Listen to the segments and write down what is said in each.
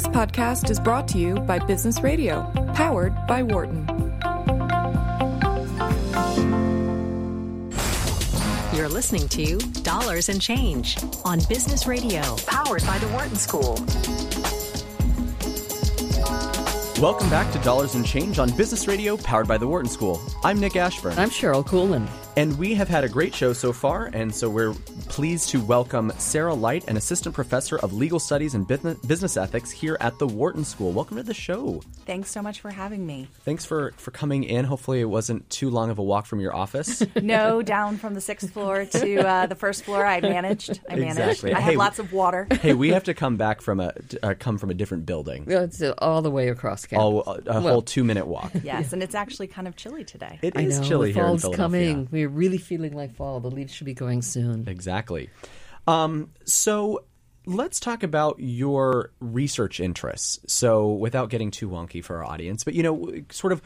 This podcast is brought to you by Business Radio, powered by Wharton. You're listening to Dollars and Change on Business Radio, powered by the Wharton School. Welcome back to Dollars and Change on Business Radio, powered by the Wharton School. I'm Nick Ashburn. I'm Cheryl Coolin. And we have had a great show so far, and so we're pleased to welcome Sarah Light, an assistant professor of legal studies and business ethics here at the Wharton School. Welcome to the show. Thanks so much for having me. Thanks for, for coming in. Hopefully, it wasn't too long of a walk from your office. no, down from the sixth floor to uh, the first floor. I managed. I managed. Exactly. I hey, have lots of water. hey, we have to come back from a uh, come from a different building. Yeah, it's uh, all the way across campus. All, a, a well, whole two minute walk. Yes, and it's actually kind of chilly today. It I is know, chilly the here in fall's Philadelphia. coming. We're really feeling like fall. The leaves should be going soon. Exactly. Um, so let's talk about your research interests. So without getting too wonky for our audience, but you know, sort of,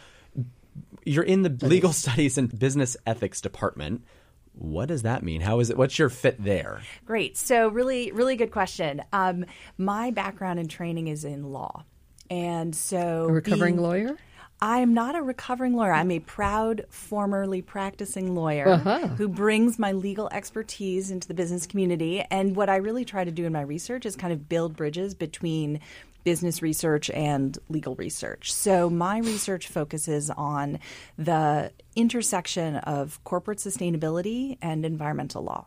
you're in the legal studies and business ethics department. What does that mean? How is it? What's your fit there? Great. So really, really good question. Um, my background and training is in law, and so A recovering being- lawyer? I'm not a recovering lawyer. I'm a proud, formerly practicing lawyer Uh-huh. who brings my legal expertise into the business community. And what I really try to do in my research is kind of build bridges between business research and legal research. So my research focuses on the intersection of corporate sustainability and environmental law.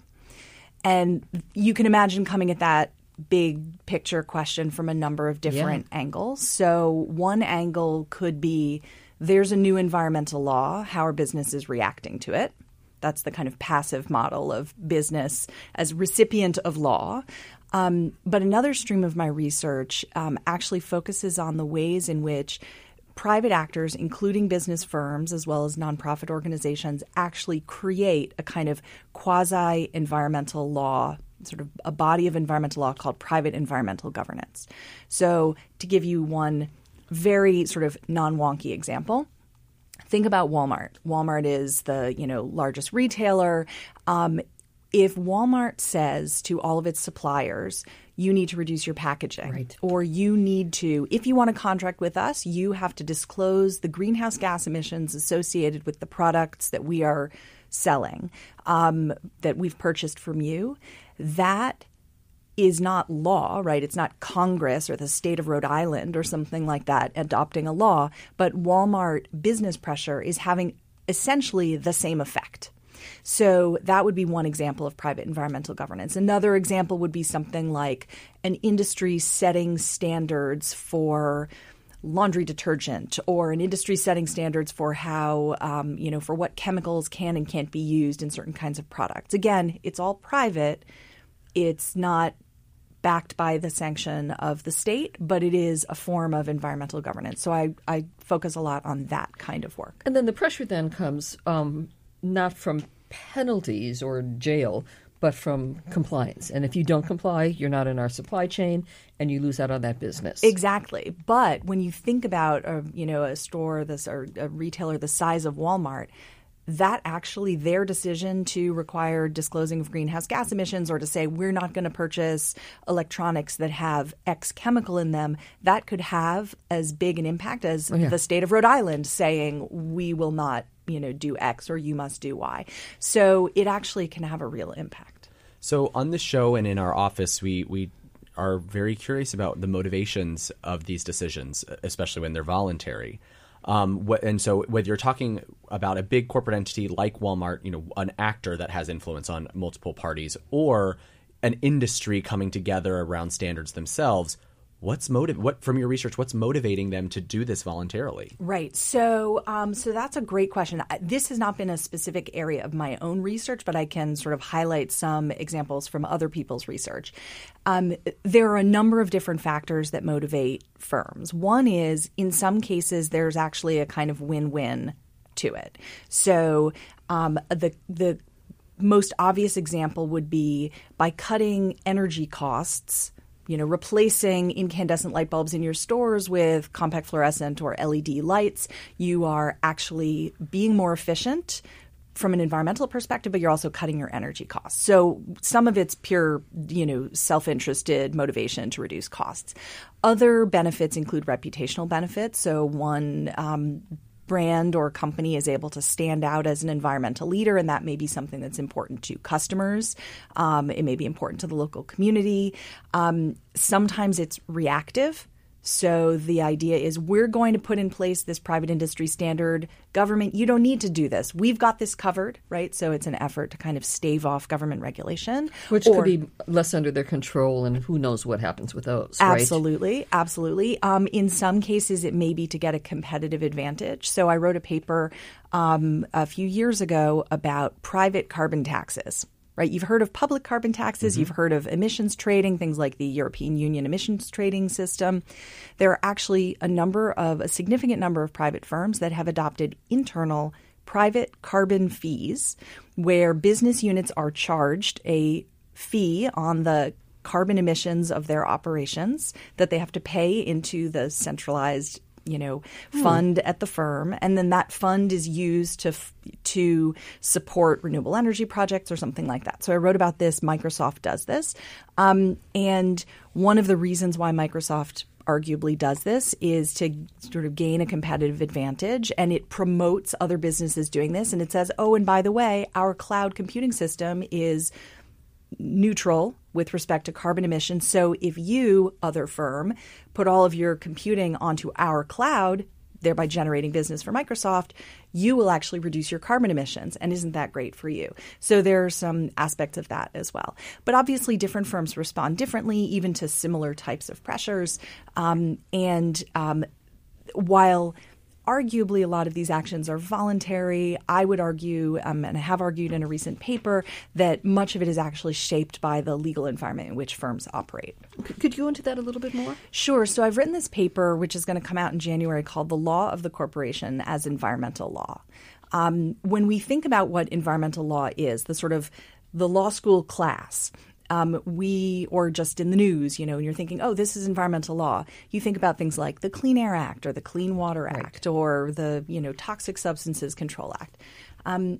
And you can imagine coming at that big picture question from a number of different angles. So, one angle could be there's a new environmental law, how are businesses reacting to it? That's the kind of passive model of business as recipient of law. Um, but another stream of my research um, actually focuses on the ways in which private actors, including business firms as well as nonprofit organizations, actually create a kind of quasi environmental law, sort of a body of environmental law called private environmental governance. So, to give you one very sort of non wonky example, think about Walmart. Walmart is the you know largest retailer. Um, if Walmart says to all of its suppliers, you need to reduce your packaging, Right. or you need to, if you want to contract with us, you have to disclose the greenhouse gas emissions associated with the products that we are selling, um, that we've purchased from you. That is not law, right? It's not Congress or the state of Rhode Island or something like that adopting a law, but Walmart business pressure is having essentially the same effect. So that would be one example of private environmental governance. Another example would be something like an industry setting standards for laundry detergent or an industry setting standards for how um, you know for what chemicals can and can't be used in certain kinds of products. Again it's all private. It's not backed by the sanction of the state but it is a form of environmental governance. So i, I focus a lot on that kind of work. And then the pressure then comes um, not from penalties or jail, but from compliance. And if you don't comply, you're not in our supply chain, and you lose out on that business. Exactly. But when you think about a, you know a store this or a retailer the size of Walmart, that actually their decision to require disclosing of greenhouse gas emissions or to say we're not going to purchase electronics that have X chemical in them, that could have as big an impact as oh, yeah. the state of Rhode Island saying we will not, you know, do X or you must do Y. So it actually can have a real impact. So on the show and in our office, we we are very curious about the motivations of these decisions, especially when they're voluntary. Um, wh- and so whether you're talking about a big corporate entity like Walmart, you know, an actor that has influence on multiple parties, or an industry coming together around standards themselves, what's motive? What from your research, what's motivating them to do this voluntarily? Right. So, um, so that's a great question. This has not been a specific area of my own research, but I can sort of highlight some examples from other people's research. Um, there are a number of different factors that motivate firms. One is, in some cases, there's actually a kind of win-win to it. So, um, the the most obvious example would be by cutting energy costs you know, replacing incandescent light bulbs in your stores with compact fluorescent or LED lights, you are actually being more efficient from an environmental perspective, but you're also cutting your energy costs. So some of it's pure, you know, self-interested motivation to reduce costs. Other benefits include reputational benefits. So one um, brand or company is able to stand out as an environmental leader, and that may be something that's important to customers. Um, it may be important to the local community. Um, sometimes it's reactive. So the idea is we're going to put in place this private industry standard. Government, you don't need to do this. We've got this covered, right? So it's an effort to kind of stave off government regulation. Which or, could be less under their control, and who knows what happens with those, Absolutely, right? absolutely. Um, in some cases, it may be to get a competitive advantage. So I wrote a paper um, a few years ago about private carbon taxes right? You've heard of public carbon taxes, mm-hmm. you've heard of emissions trading, things like the European Union emissions trading system. There are actually a number of a significant number of private firms that have adopted internal private carbon fees where business units are charged a fee on the carbon emissions of their operations that they have to pay into the centralized you know hmm. fund at the firm and then that fund is used to to support renewable energy projects or something like that. So i wrote about this microsoft does this. Um, and one of the reasons why microsoft arguably does this is to sort of gain a competitive advantage and it promotes other businesses doing this. And it says oh and by the way our cloud computing system is neutral with respect to carbon emissions. So if you, other firm, put all of your computing onto our cloud, thereby generating business for Microsoft, you will actually reduce your carbon emissions. And isn't that great for you? So there are some aspects of that as well. But obviously, different firms respond differently, even to similar types of pressures. Um, and um, while arguably a lot of these actions are voluntary. I would argue, um, and I have argued in a recent paper, that much of it is actually shaped by the legal environment in which firms operate. Could you go into that a little bit more? Sure. So I've written this paper, which is going to come out in January, called The Law of the Corporation as Environmental Law. Um, when we think about what environmental law is, the sort of the law school class, um, we, or just in the news, you know, and you're thinking, oh, this is environmental law, you think about things like the Clean Air Act or the Clean Water Act right. or the, you know, Toxic Substances Control Act. Um,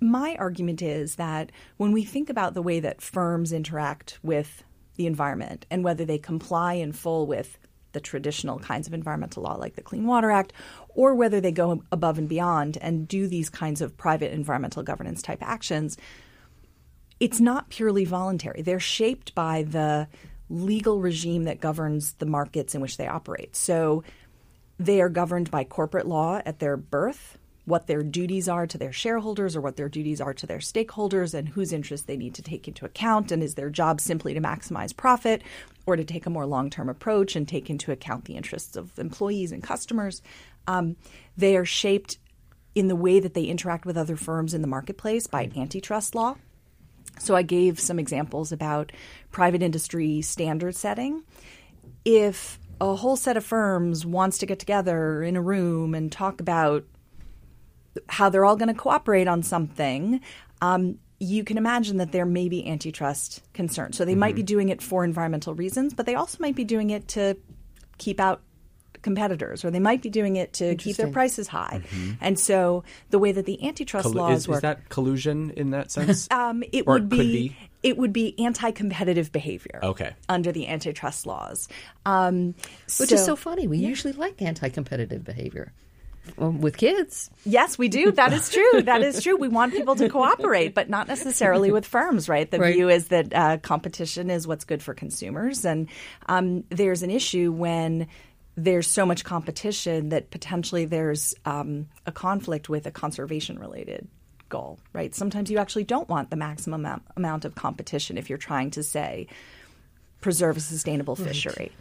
my argument is that when we think about the way that firms interact with the environment and whether they comply in full with the traditional kinds of environmental law like the Clean Water Act, or whether they go above and beyond and do these kinds of private environmental governance type actions, it's not purely voluntary. They're shaped by the legal regime that governs the markets in which they operate. So they are governed by corporate law at their birth, what their duties are to their shareholders or what their duties are to their stakeholders and whose interests they need to take into account and is their job simply to maximize profit or to take a more long-term approach and take into account the interests of employees and customers um, they are shaped in the way that they interact with other firms in the marketplace by antitrust law so I gave some examples about private industry standard setting. If a whole set of firms wants to get together in a room and talk about how they're all going to cooperate on something, um, you can imagine that there may be antitrust concerns. So they mm-hmm. might be doing it for environmental reasons, but they also might be doing it to keep out competitors, or they might be doing it to keep their prices high. Mm-hmm. And so the way that the antitrust Collu- laws is, work, is that collusion in that sense? um, it or would be, be, It would be anti-competitive behavior. Okay. Under the antitrust laws, um, which so, is so funny. We yeah. usually like anti-competitive behavior. Well, with kids. Yes, we do. That is true. That is true. We want people to cooperate, but not necessarily with firms, right? The right. view is that uh, competition is what's good for consumers. And um, there's an issue when there's so much competition that potentially there's um, a conflict with a conservation related goal, right? Sometimes you actually don't want the maximum amount of competition if you're trying to say preserve a sustainable fishery. Right.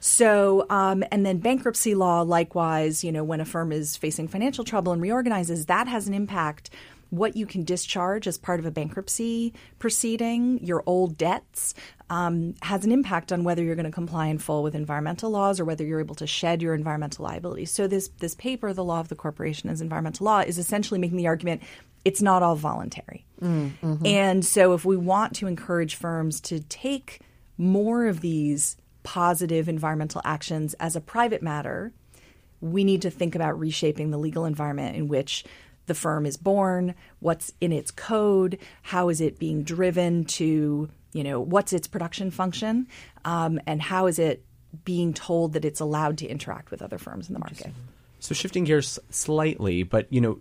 So, um, and then bankruptcy law, likewise, you know, when a firm is facing financial trouble and reorganizes, that has an impact what you can discharge as part of a bankruptcy proceeding, your old debts, um, has an impact on whether you're going to comply in full with environmental laws or whether you're able to shed your environmental liability. So this this paper, the law of the corporation as environmental law, is essentially making the argument it's not all voluntary. Mm, mm-hmm. And so if we want to encourage firms to take more of these positive environmental actions as a private matter, we need to think about reshaping the legal environment in which the firm is born, what's in its code, how is it being driven to, you know, what's its production function, um, and how is it being told that it's allowed to interact with other firms in the market. So shifting gears slightly, but you know,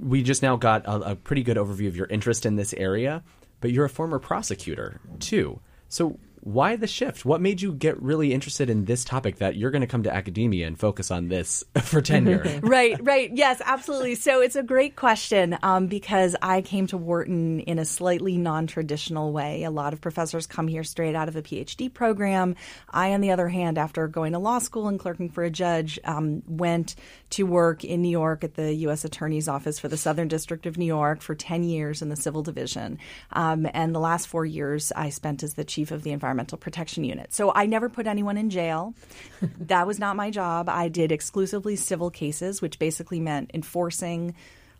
we just now got a, a, pretty good overview of your interest in this area, but you're a former prosecutor too. So why the shift? What made you get really interested in this topic that you're going to come to academia and focus on this for tenure? right, right. Yes, absolutely. So it's a great question um, because I came to Wharton in a slightly non traditional way. A lot of professors come here straight out of a PhD program. I, on the other hand, after going to law school and clerking for a judge, um, went to work in New York at the U.S. Attorney's Office for the Southern District of New York for 10 years in the Civil Division. Um, and the last four years I spent as the chief of the Environmental Protection Unit. So I never put anyone in jail. that was not my job. I did exclusively civil cases, which basically meant enforcing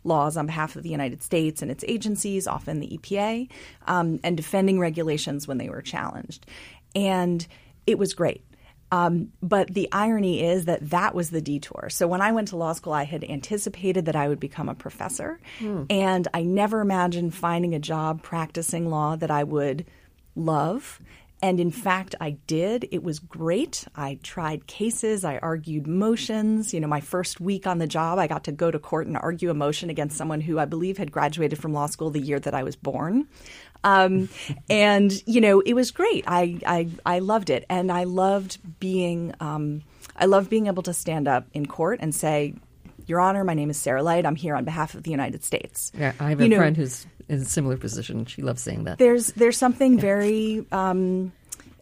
laws on behalf of the United States and its agencies, often the EPA, um, and defending regulations when they were challenged. And it was great. Um, but the irony is that that was the detour. So when I went to law school, I had anticipated that I would become a professor, mm. and I never imagined finding a job practicing law that I would love. And in fact, I did. It was great. I tried cases, I argued motions. You know, my first week on the job, I got to go to court and argue a motion against someone who I believe had graduated from law school the year that I was born. Um, and you know, it was great. I, I I loved it, and I loved being um, I loved being able to stand up in court and say, "Your Honor, my name is Sarah Light. I'm here on behalf of the United States." Yeah, I have you a know, friend who's in a similar position. She loves saying that. There's there's something yeah. very. Um,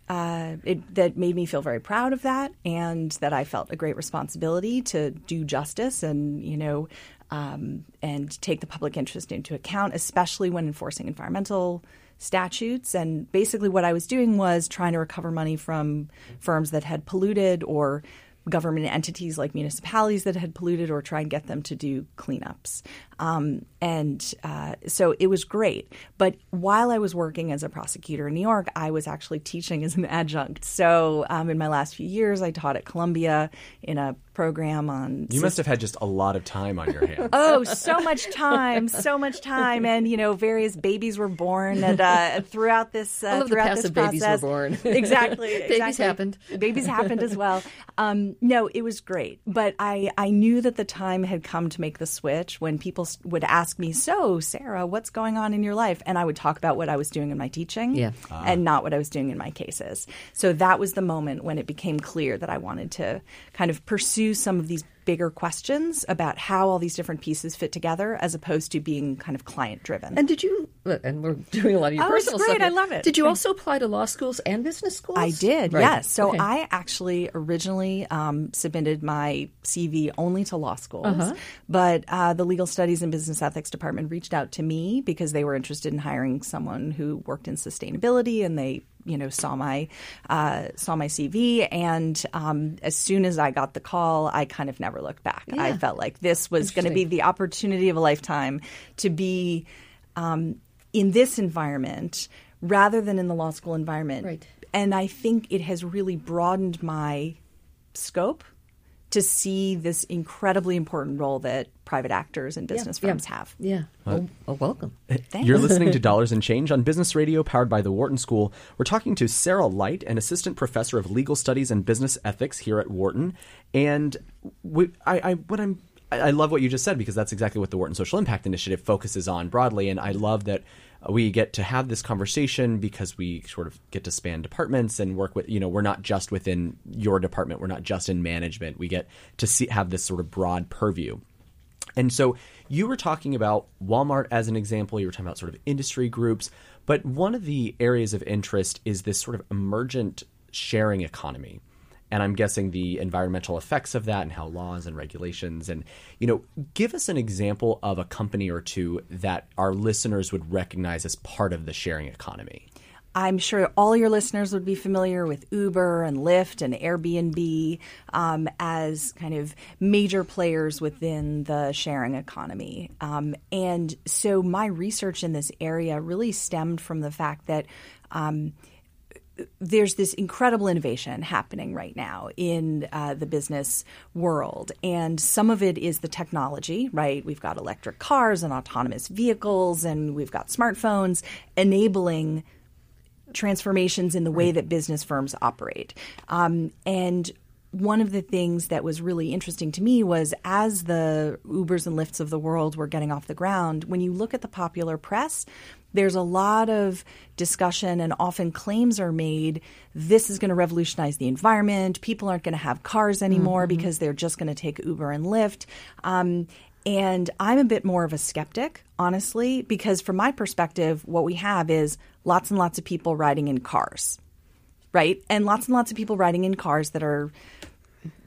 uh, it, that made me feel very proud of that, and that I felt a great responsibility to do justice and you know um, and take the public interest into account, especially when enforcing environmental statutes. And basically, what I was doing was trying to recover money from firms that had polluted or government entities like municipalities that had polluted or try and get them to do cleanups. Um, and uh, so it was great. But while I was working as a prosecutor in New York, I was actually teaching as an adjunct. So um, in my last few years, I taught at Columbia in a program on. You must have had just a lot of time on your hands. oh, so much time, so much time, and you know, various babies were born and uh, throughout this. Uh, All of throughout the this process. babies were born. exactly, exactly. Babies happened. Babies happened as well. Um, no, it was great, but I I knew that the time had come to make the switch when people would ask me, "So, Sarah, what's going on in your life?" and I would talk about what I was doing in my teaching, yeah. and not what I was doing in my cases. So that was the moment when it became clear that I wanted to kind of pursue some of these bigger questions about how all these different pieces fit together as opposed to being kind of client driven. And did you, and we're doing a lot of your oh, personal great. stuff. I love it. Did you also apply to law schools and business schools? I did, right. yes. So okay. I actually originally um, submitted my CV only to law schools, uh-huh. but uh, the Legal Studies and Business Ethics Department reached out to me because they were interested in hiring someone who worked in sustainability and they you know saw my uh, saw my CV, and um, as soon as I got the call, I kind of never looked back. Yeah. I felt like this was going to be the opportunity of a lifetime to be um, in this environment rather than in the law school environment. Right. And I think it has really broadened my scope to see this incredibly important role that private actors and business yeah, firms yeah. have. Yeah. Well, well welcome. Thanks. You're listening to Dollars and Change on Business Radio, powered by the Wharton School. We're talking to Sarah Light, an assistant professor of legal studies and business ethics here at Wharton. And we, I, I, what I'm I love what you just said because that's exactly what the Wharton Social Impact Initiative focuses on broadly. And I love that we get to have this conversation because we sort of get to span departments and work with, you know, we're not just within your department, we're not just in management. We get to see, have this sort of broad purview. And so you were talking about Walmart as an example, you were talking about sort of industry groups, but one of the areas of interest is this sort of emergent sharing economy and I'm guessing the environmental effects of that and how laws and regulations and you know give us an example of a company or two that our listeners would recognize as part of the sharing economy. I'm sure all your listeners would be familiar with Uber and Lyft and Airbnb um, as kind of major players within the sharing economy. Um, and so my research in this area really stemmed from the fact that. Um, there's this incredible innovation happening right now in uh, the business world. And some of it is the technology, right? We've got electric cars and autonomous vehicles, and we've got smartphones enabling transformations in the way that business firms operate. Um, and one of the things that was really interesting to me was as the Ubers and Lyfts of the world were getting off the ground, when you look at the popular press, there's a lot of discussion and often claims are made this is going to revolutionize the environment. People aren't going to have cars anymore mm-hmm. because they're just going to take Uber and Lyft. Um, and I'm a bit more of a skeptic, honestly, because from my perspective, what we have is lots and lots of people riding in cars, right? And lots and lots of people riding in cars that are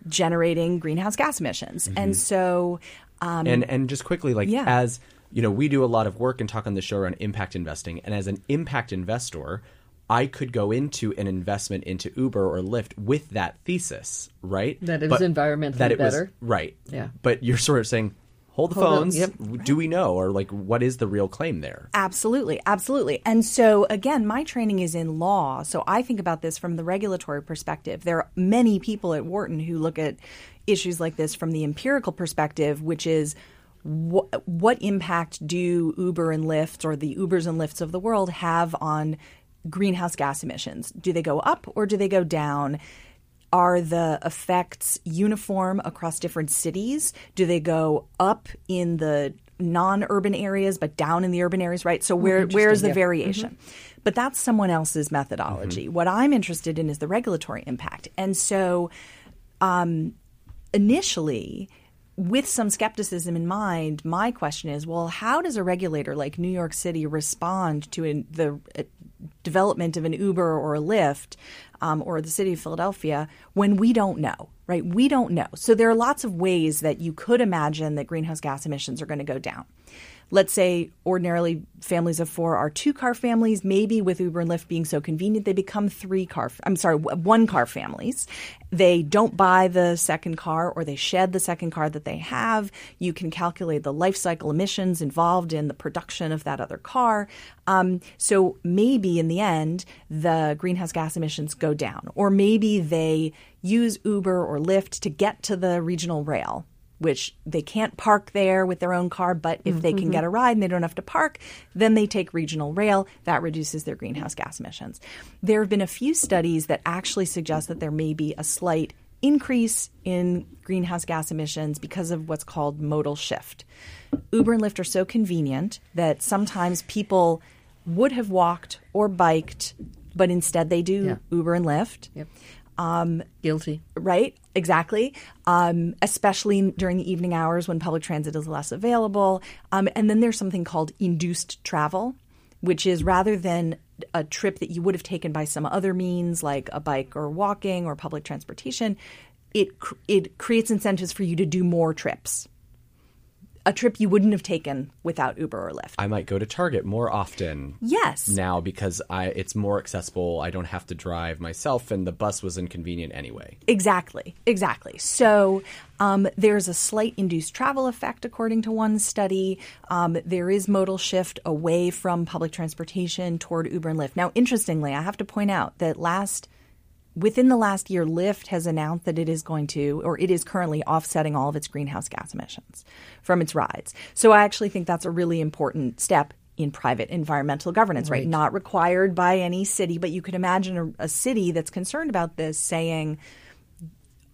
generating greenhouse gas emissions. Mm-hmm. And so. Um, and, and just quickly, like, yeah. as you know, we do a lot of work and talk on the show around impact investing. And as an impact investor, I could go into an investment into Uber or Lyft with that thesis, right? That it was environmentally that it better. Was, right. Yeah. But you're sort of saying, hold the hold phones. yep. Do we know? Or like, what is the real claim there? Absolutely. Absolutely. And so, again, my training is in law. So I think about this from the regulatory perspective. There are many people at Wharton who look at issues like this from the empirical perspective, which is what, what impact do Uber and Lyft or the Ubers and Lyfts of the world have on greenhouse gas emissions? Do they go up or do they go down? Are the effects uniform across different cities? Do they go up in the non-urban areas but down in the urban areas, right? So where where is the yeah. variation? Mm-hmm. But that's someone else's methodology. Mm-hmm. What I'm interested in is the regulatory impact. And so um, initially with some skepticism in mind, my question is well, how does a regulator like New York City respond to the uh, development of an Uber or a Lyft um, or the city of Philadelphia when we don't know, right? We don't know. So there are lots of ways that you could imagine that greenhouse gas emissions are going to go down let's say ordinarily families of four are two car families. Maybe with Uber and Lyft being so convenient, they become three car, I'm sorry, one car families. They don't buy the second car or they shed the second car that they have. You can calculate the life cycle emissions involved in the production of that other car. Um, so maybe in the end, the greenhouse gas emissions go down. Or maybe they use Uber or Lyft to get to the regional rail which they can't park there with their own car, but if mm-hmm. they can get a ride and they don't have to park, then they take regional rail. That reduces their greenhouse gas emissions. There have been a few studies that actually suggest that there may be a slight increase in greenhouse gas emissions because of what's called modal shift. Uber and Lyft are so convenient that sometimes people would have walked or biked, but instead they do yeah. Uber and Lyft. Yep. Um, Guilty. Right, exactly. Um, especially during the evening hours when public transit is less available. Um, and then there's something called induced travel, which is rather than a trip that you would have taken by some other means like a bike or walking or public transportation, it it creates incentives for you to do more trips a trip you wouldn't have taken without Uber or Lyft. I might go to Target more often. Yes. Now because I it's more accessible. I don't have to drive myself, and the bus was inconvenient anyway. Exactly. Exactly. So um, there's a slight induced travel effect, according to one study. Um, there is modal shift away from public transportation toward Uber and Lyft. Now, interestingly, I have to point out that last within the last year, Lyft has announced that it is going to, or it is currently offsetting all of its greenhouse gas emissions from its rides. So I actually think that's a really important step in private environmental governance, right? right? Not required by any city, but you could imagine a, a city that's concerned about this saying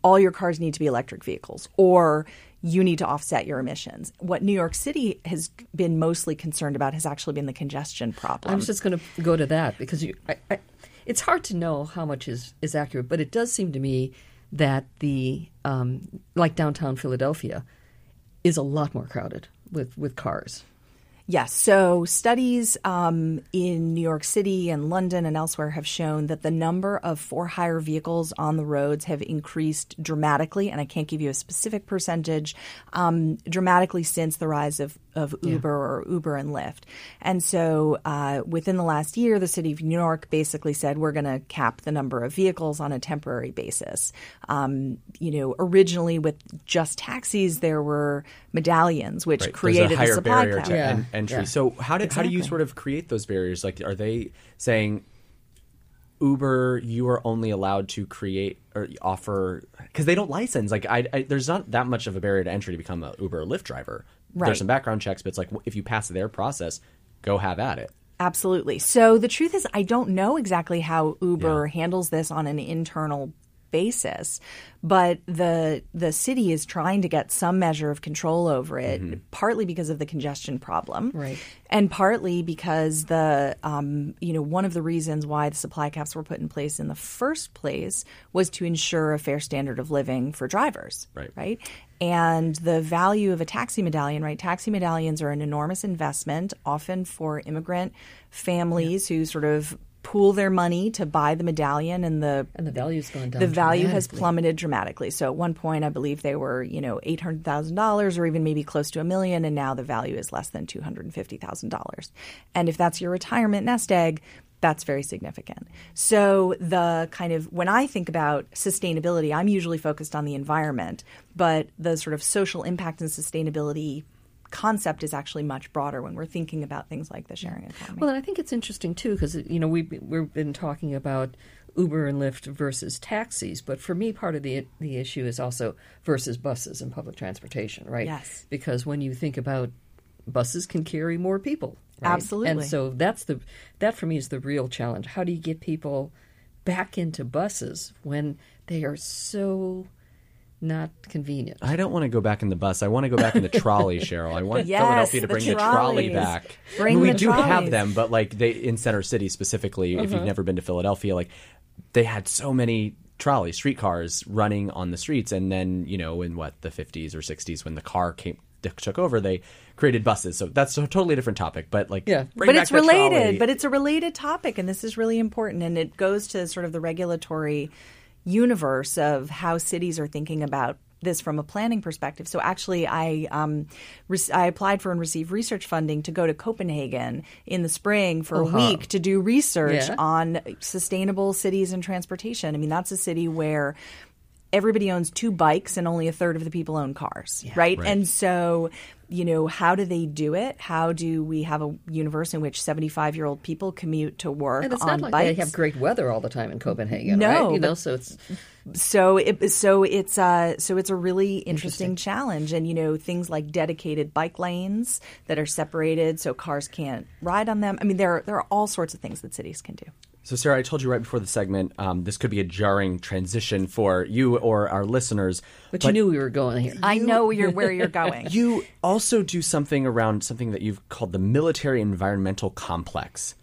all your cars need to be electric vehicles or you need to offset your emissions. What New York City has been mostly concerned about has actually been the congestion problem. I was just going to go to that because you, I, I, it's hard to know how much is, is accurate, but it does seem to me that the um, like downtown Philadelphia is a lot more crowded with, with cars. Yes. So studies um, in New York City and London and elsewhere have shown that the number of for hire vehicles on the roads have increased dramatically, and I can't give you a specific percentage, um, dramatically since the rise of, of Uber yeah. or Uber and Lyft. And so uh, within the last year, the city of New York basically said we're going to cap the number of vehicles on a temporary basis. Um, you know, originally with just taxis, there were medallions, which right. created a, a supply cap. To yeah entry. Yeah. So how do exactly. how do you sort of create those barriers? Like, are they saying Uber, you are only allowed to create or offer because they don't license. Like, I, I, there's not that much of a barrier to entry to become a Uber or Lyft driver. Right. There's some background checks, but it's like if you pass their process, go have at it. Absolutely. So the truth is, I don't know exactly how Uber handles this on an internal basis, but the the city is trying to get some measure of control over it, partly because of the congestion problem, Right. and partly because the um, you know one of the reasons why the supply caps were put in place in the first place was to ensure a fair standard of living for drivers, Right. right? And the value of a taxi medallion, right? Taxi medallions are an enormous investment, often for immigrant families who sort of pool their money to buy the medallion and the And the value's gone down. the value has plummeted dramatically. So at one point, I believe they were, you know, eight hundred thousand dollars, or even maybe close to a million, and now the value is less than two hundred and fifty thousand dollars. And if that's your retirement nest egg, that's very significant. So the kind of when I think about sustainability, I'm usually focused on the environment, but the sort of social impact and sustainability concept is actually much broader when we're thinking about things like the sharing economy. Well, and I think it's interesting too because you know we've we've been talking about Uber and Lyft versus taxis, but for me, part of the the issue is also versus buses and public transportation, right? Yes. Because when you think about buses, can carry more people, right? Absolutely. and so that's the that for me is the real challenge. How do you get people back into buses when they are so not convenient? I don't want to go back in the bus. I want to go back in the trolley, Cheryl. I want Yes, Philadelphia to bring the trolley back. Bring I mean, we the do have them, but like they in Center City specifically, if you've uh-huh. never been to Philadelphia, like they had so many trolley streetcars running on the streets, and then you know in what the 50s or 60s when the car came took over, they created buses. So that's a totally different topic. But like, Yeah. bring but back it's the related. trolley. But it's a related topic, and this is really important. And it goes to sort of the regulatory universe of how cities are thinking about this from a planning perspective. So actually, I um, re- I applied for and received research funding to go to Copenhagen in the spring for a week to do research Yeah. on sustainable cities and transportation. I mean, that's a city where everybody owns two bikes and only a third of the people own cars, right? Right. And so, you know, how do they do it? How do we have a universe in which 75 year old people commute to work and it's on not like bikes? they have great weather all the time in Copenhagen, No, right? You know, so it's so it so it's uh so it's a really interesting, challenge and you know things like dedicated bike lanes that are separated so cars can't ride on them. I mean there are, there are all sorts of things that cities can do. So, Sarah, I told you right before the segment, um, this could be a jarring transition for you or our listeners. but, you knew we were going here. I know you're where you're going. You also do something around something that you've called the military environmental complex.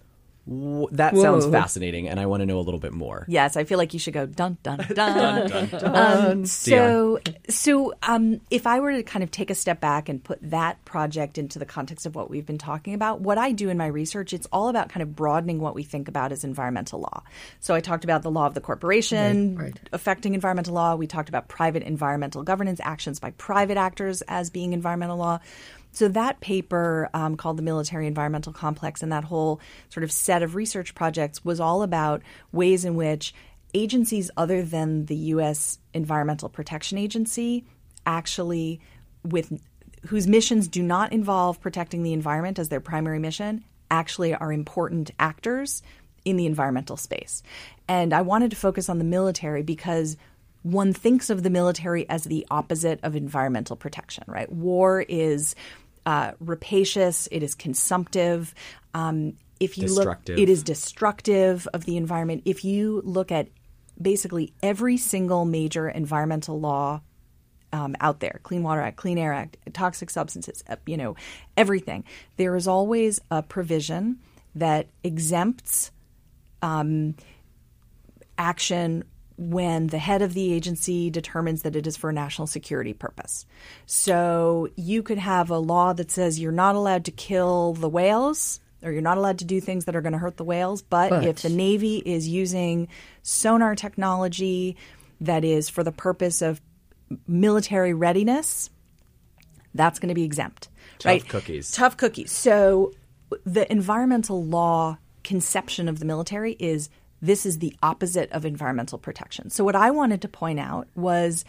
W- That sounds fascinating, and I want to know a little bit more. Yes, I feel like you should go dun dun dun. Um, so, so um, if I were to kind of take a step back and put that project into the context of what we've been talking about, what I do in my research, it's all about kind of broadening what we think about as environmental law. So I talked about the law of the corporation Right, right. affecting environmental law. We talked about private environmental governance actions by private actors as being environmental law. So that paper um, called the Military Environmental Complex and that whole sort of set of research projects was all about ways in which agencies other than the U.S. Environmental Protection Agency actually with whose missions do not involve protecting the environment as their primary mission actually are important actors in the environmental space. And I wanted to focus on the military because one thinks of the military as the opposite of environmental protection, right? War is uh, rapacious, it is consumptive. Um, if you look, it is destructive of the environment. If you look at basically every single major environmental law um, out there clean water act clean air act toxic substances uh, you know everything there is always a provision that exempts um, action when the head of the agency determines that it is for a national security purpose. So you could have a law that says you're not allowed to kill the whales or you're not allowed to do things that are going to hurt the whales, but, But- if the Navy is using sonar technology that is for the purpose of military readiness, that's going to be exempt. Tough right? cookies. Tough cookies. So the environmental law conception of the military is this is the opposite of environmental protection. So what I wanted to point out was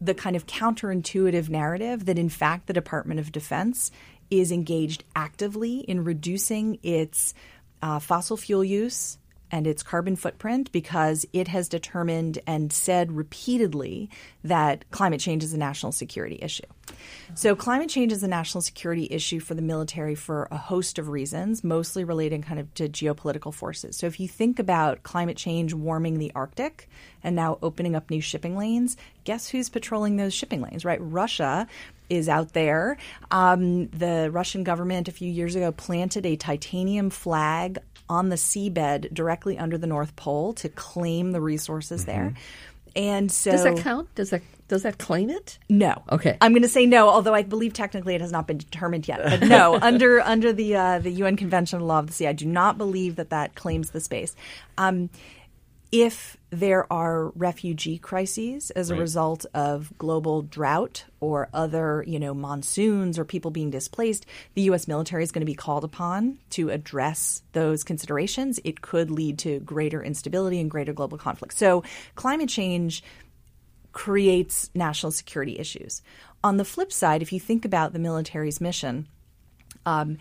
the kind of counterintuitive narrative that in fact the Department of Defense is engaged actively in reducing its uh, fossil fuel use and its carbon footprint because it has determined and said repeatedly that climate change is a national security issue. So, climate change is a national security issue for the military for a host of reasons, mostly relating kind of to geopolitical forces. So, if you think about climate change warming the Arctic and now opening up new shipping lanes, guess who's patrolling those shipping lanes, right? Russia is out there. Um, the Russian government a few years ago planted a titanium flag on the seabed directly under the North Pole to claim the resources mm-hmm. there. And so Does that count? Does that does that claim it? No. Okay. I'm going to say no, although I believe technically it has not been determined yet. But no, under under the uh, the UN Convention on the Law of the Sea, I do not believe that that claims the space. Um, if there are refugee crises as a result of global drought or other, you know, monsoons or people being displaced, the U.S. military is going to be called upon to address those considerations. It could lead to greater instability and greater global conflict. So, climate change creates national security issues. On the flip side, if you think about the military's mission, um,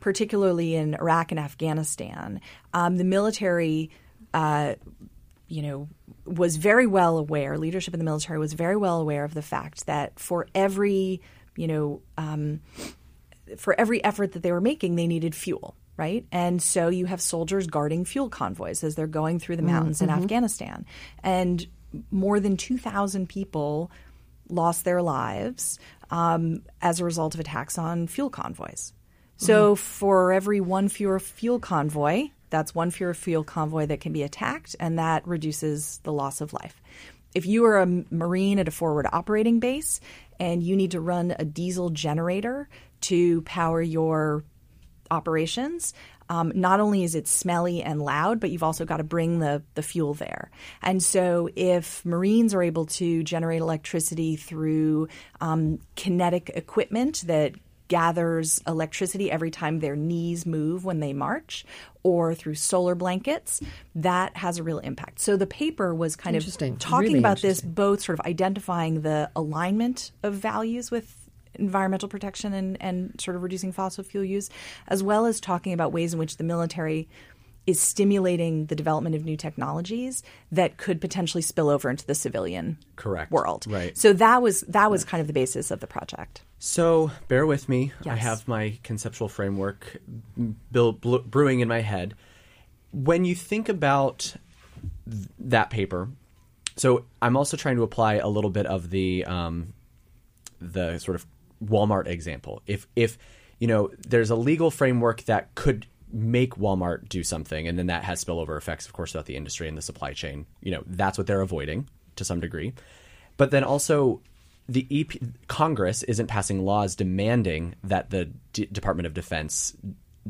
particularly in Iraq and Afghanistan, um, the military uh, you know, was very well aware, leadership in the military was very well aware of the fact that for every, you know, um, for every effort that they were making, they needed fuel, right? And so you have soldiers guarding fuel convoys as they're going through the mountains mm-hmm. in Afghanistan. And more than 2,000 people lost their lives um, as a result of attacks on fuel convoys. So mm-hmm. for every one fewer fuel convoy, that's one fuel convoy that can be attacked, and that reduces the loss of life. If you are a Marine at a forward operating base and you need to run a diesel generator to power your operations, um, not only is it smelly and loud, but you've also got to bring the, the fuel there. And so, if Marines are able to generate electricity through um, kinetic equipment that gathers electricity every time their knees move when they march or through solar blankets, that has a real impact. So the paper was kind of talking really about this, both sort of identifying the alignment of values with environmental protection and, and sort of reducing fossil fuel use, as well as talking about ways in which the military is stimulating the development of new technologies that could potentially spill over into the civilian correct world. Right. So that was that was kind of the basis of the project. So bear with me. Yes. I have my conceptual framework build, brewing in my head. When you think about th- that paper, so I'm also trying to apply a little bit of the um, the sort of Walmart example. If if you know there's a legal framework that could make Walmart do something, and then that has spillover effects, of course, throughout the industry and the supply chain. You know, that's what they're avoiding to some degree. But then also, the EP, Congress isn't passing laws demanding that the D- Department of Defense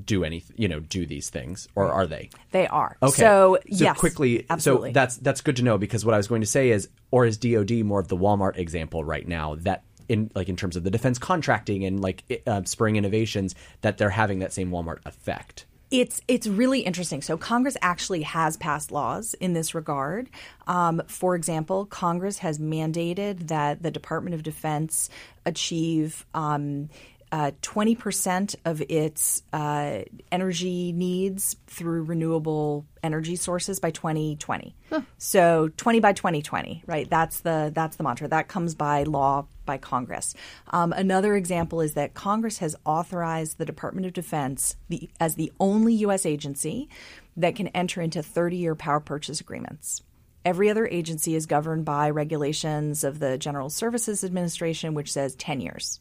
do any you know do these things or are they they are okay so, so yes, quickly absolutely. so that's that's good to know because what i was going to say is or is dod more of the walmart example right now that in like in terms of the defense contracting and like uh, spring innovations that they're having that same walmart effect it's it's really interesting. So Congress actually has passed laws in this regard. Um, for example, Congress has mandated that the Department of Defense achieve. Um, uh, 20% of its uh, energy needs through renewable energy sources by 2020. Huh. So 20 by 2020, right? That's the that's the mantra. That comes by law by Congress. Um, another example is that Congress has authorized the Department of Defense the, as the only U.S. agency that can enter into 30-year power purchase agreements. Every other agency is governed by regulations of the General Services Administration, which says 10 years.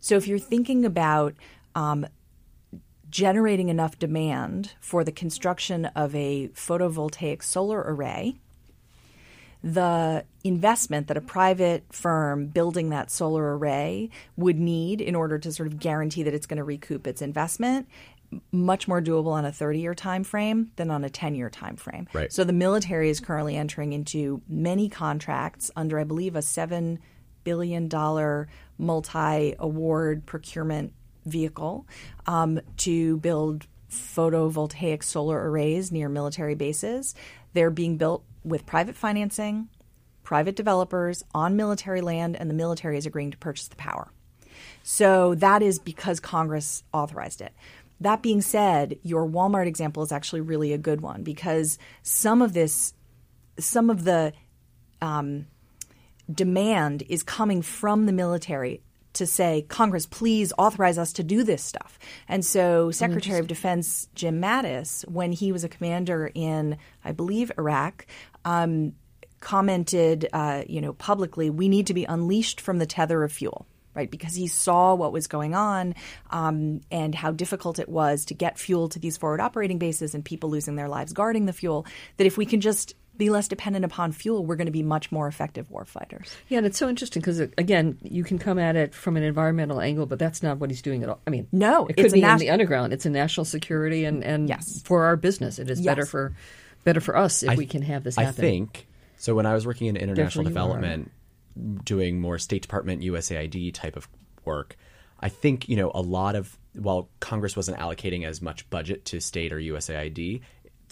So if you're thinking about um, generating enough demand for the construction of a photovoltaic solar array, the investment that a private firm building that solar array would need in order to sort of guarantee that it's going to recoup its investment much more doable on a 30 year time frame than on a 10 year time frame. Right. So the military is currently entering into many contracts under I believe a 7 billion dollar multi award procurement vehicle um, to build photovoltaic solar arrays near military bases. They're being built with private financing, private developers on military land, and the military is agreeing to purchase the power. So that is because Congress authorized it. that being said, your Walmart example is actually really a good one because some of this, some of the um, demand is coming from the military to say, Congress, please authorize us to do this stuff. And so, Secretary of Defense Jim Mattis, when he was a commander in, I believe, Iraq, um, commented, uh, you know, publicly, we need to be unleashed from the tether of fuel. Right, because he saw what was going on um, and how difficult it was to get fuel to these forward operating bases and people losing their lives guarding the fuel. That if we can just be less dependent upon fuel, we're going to be much more effective warfighters. Yeah, and it's so interesting because uh, again, you can come at it from an environmental angle, but that's not what he's doing at all. I mean, No, it could it's a be nas- in the underground. It's a national security and and Yes. for our business, it is better for better for us if I- we can have this I think so. When I was working in international Definitely you are. development, doing more State Department USAID type of work, I think you know a lot of while Congress wasn't allocating as much budget to state or USAID,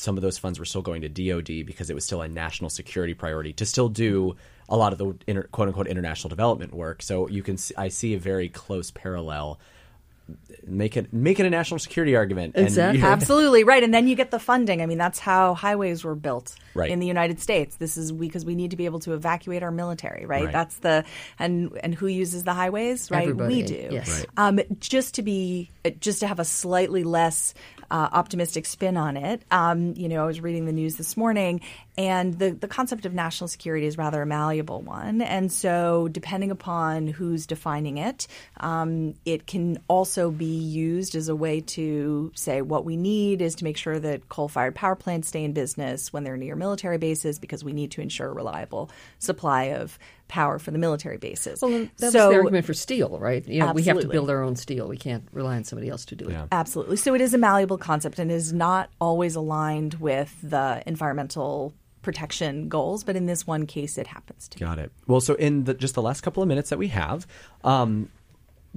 some of those funds were still going to DoD because it was still a national security priority to still do a lot of the inter, quote unquote international development work. So you can see, I see a very close parallel. Make it make it a national security argument. and Exactly. Absolutely right, and then you get the funding. I mean, that's how highways were built Right. in the United States. This is because we need to be able to evacuate our military, right? Right. That's the and and who uses the highways, right? Everybody, we do. yes. Right. Um, just to be just to have a slightly less uh, optimistic spin on it. Um, you know, I was reading the news this morning, and the the concept of national security is rather a malleable one, and so depending upon who's defining it, um, it can also be used as a way to say what we need is to make sure that coal fired power plants stay in business when they're near military bases because we need to ensure a reliable supply of power for the military bases. Well, and that so, was the argument for steel, right? You know, we have to build our own steel. We can't rely on somebody else to do it. Absolutely. So it is a malleable concept and is not always aligned with the environmental protection goals, but in this one case, it happens to. Got it. Well, so in the, just the last couple of minutes that we have, um,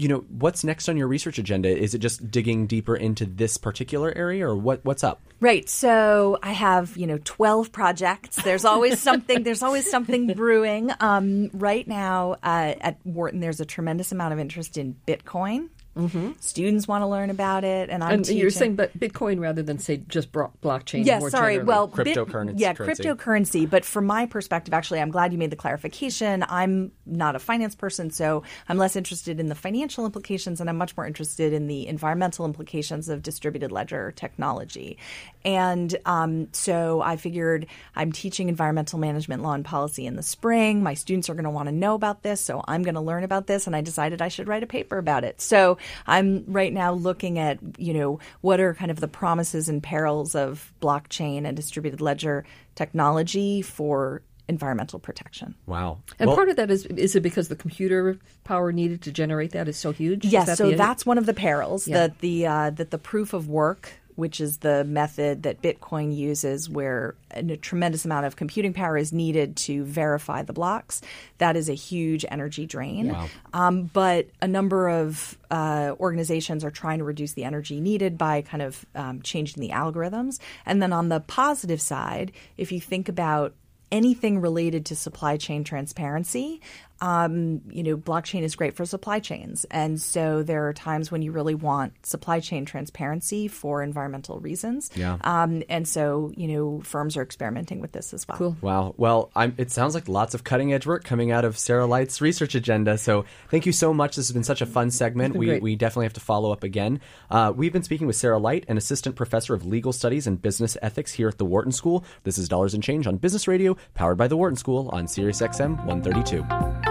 you know, what's next on your research agenda? Is it just digging deeper into this particular area, or what? What's up? Right. So I have, you know, 12 projects. There's always something, there's always something brewing. Um, right now uh, at Wharton, there's a tremendous amount of interest in Bitcoin. Mm-hmm. Students want to learn about it. And I'm And you're saying, but Bitcoin rather than say just blockchain. Yeah, more sorry. generally. Well, bit- Cryptocurrency- yeah, currency. cryptocurrency. But from my perspective, actually, I'm glad you made the clarification. I'm not a finance person, so I'm less interested in the financial implications, and I'm much more interested in the environmental implications of distributed ledger technology. And um, so I figured I'm teaching environmental management law and policy in the spring. My students are going to want to know about this, so I'm going to learn about this, and I decided I should write a paper about it. So I'm right now looking at, you know, what are kind of the promises and perils of blockchain and distributed ledger technology for environmental protection. Wow. And Well, part of that is is it because the computer power needed to generate that is so huge? Yes, that so the- that's one of the perils Yeah. that the uh, that the proof of work, which is the method that Bitcoin uses, where a tremendous amount of computing power is needed to verify the blocks. That is a huge energy drain. Um, but a number of uh, organizations are trying to reduce the energy needed by kind of um, changing the algorithms. And then on the positive side, if you think about anything related to supply chain transparency, um, you know, blockchain is great for supply chains. And so there are times when you really want supply chain transparency for environmental reasons. Yeah. Um, and so, you know, firms are experimenting with this as well. Cool. Wow. Well, I'm, it sounds like lots of cutting edge work coming out of Sarah Light's research agenda. So thank you so much. This has been such a fun segment. We, great. we definitely have to follow up again. Uh, we've been speaking with Sarah Light, an assistant professor of legal studies and business ethics here at the Wharton School. This is Dollars and Change on Business Radio, powered by the Wharton School on Sirius XM 132.